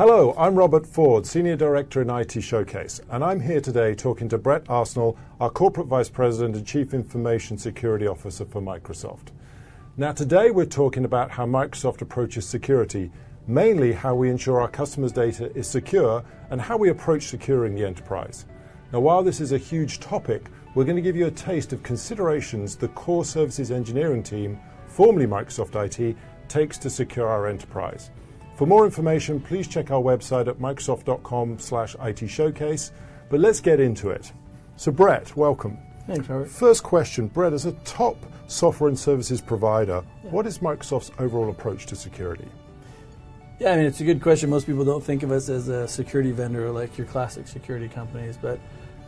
I'm Robert Ford, Senior Director in IT Showcase, and I'm here today talking to Bret Arsenault, our Corporate Vice President and Chief Information Security Officer for Microsoft. Now, today we're talking about how Microsoft approaches security, mainly how we ensure our customers' data is secure and how we approach securing the enterprise. Now, while this is a huge topic, we're going to give you a taste of considerations the core services engineering team, formerly Microsoft IT, takes to secure our enterprise. For more information, please check our website at microsoft.com slash IT showcase. But let's get into it. So Bret, welcome. Thanks, Robert. First question, Bret, as a top software and services provider, yeah. what is Microsoft's overall approach to security? Yeah, I mean, it's a good question. Most people don't think of us as a security vendor like your classic security companies, but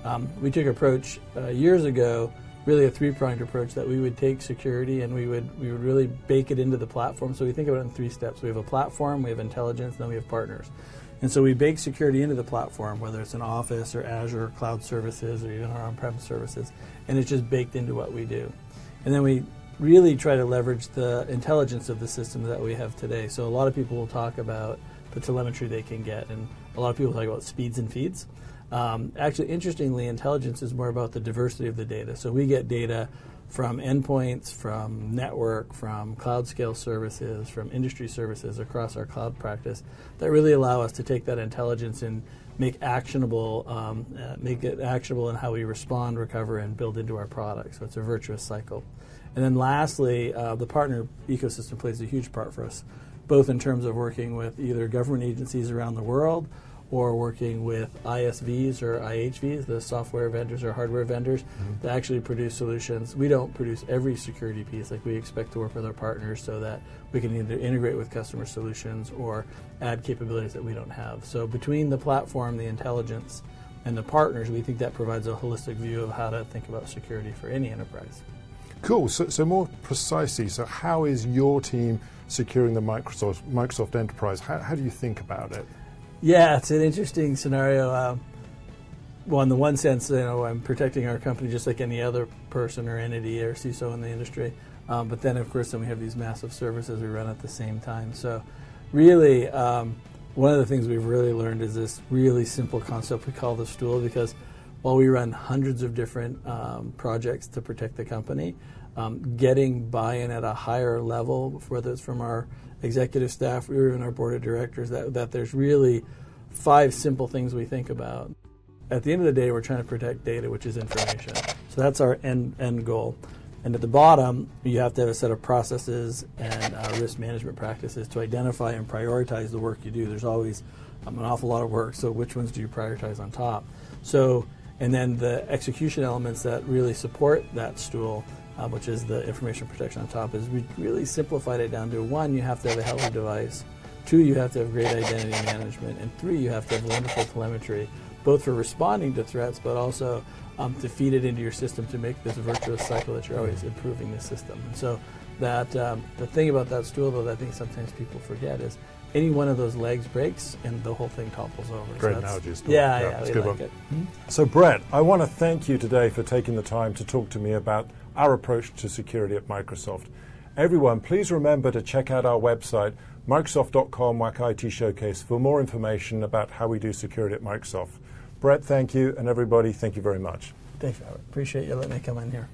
um, we took approach uh, years ago really a three-pronged approach that we would take security and we would we would really bake it into the platform. So we think about it in three steps. We have a platform, we have intelligence, and then we have partners. And so we bake security into the platform, whether it's an Office or Azure or cloud services or even our on-prem services, and it's just baked into what we do. And then we really try to leverage the intelligence of the system that we have today. So a lot of people will talk about the telemetry they can get, and a lot of people talk about speeds and feeds. Um, actually, interestingly, intelligence is more about the diversity of the data. So we get data from endpoints, from network, from cloud scale services, from industry services across our cloud practice that really allow us to take that intelligence and make actionable, um, uh, make it actionable in how we respond, recover, and build into our products. So it's a virtuous cycle. And then lastly, uh, the partner ecosystem plays a huge part for us, both in terms of working with either government agencies around the world or working with ISVs or IHVs, the software vendors or hardware vendors, mm-hmm. that actually produce solutions. We don't produce every security piece. Like we expect to work with our partners so that we can either integrate with customer solutions or add capabilities that we don't have. So between the platform, the intelligence, and the partners, we think that provides a holistic view of how to think about security for any enterprise. Cool. So, so more precisely, so how is your team securing the Microsoft Microsoft Enterprise? How, how do you think about it? Yeah, it's an interesting scenario. Um, well, in the one sense, you know, I'm protecting our company just like any other person or entity or CISO in the industry. Um, but then, of course, then we have these massive services we run at the same time. So, really, um, one of the things we've really learned is this really simple concept we call the stool because while we run hundreds of different um, projects to protect the company, um, getting buy-in at a higher level, whether it's from our executive staff or even our board of directors, that, that there's really five simple things we think about. At the end of the day, we're trying to protect data, which is information. So that's our end, end goal. And at the bottom, you have to have a set of processes and uh, risk management practices to identify and prioritize the work you do. There's always um, an awful lot of work, so which ones do you prioritize on top? So, and then the execution elements that really support that stool uh, which is the information protection on top, is we really simplified it down to one, you have to have a healthy device, two, you have to have great identity management, and three, you have to have wonderful telemetry, both for responding to threats, but also um, to feed it into your system to make this virtuous cycle that you're always improving the system. And so that um, the thing about that stool, though, that I think sometimes people forget is any one of those legs breaks and the whole thing topples over. Great so analogy. Yeah, yeah, yeah that's good like one. Mm-hmm. So, Bret, I want to thank you today for taking the time to talk to me about our approach to security at Microsoft. Everyone, please remember to check out our website, microsoft.com IT Showcase, for more information about how we do security at Microsoft. Bret, thank you, and everybody, thank you very much. Thanks, Robert. Appreciate you letting me come in here.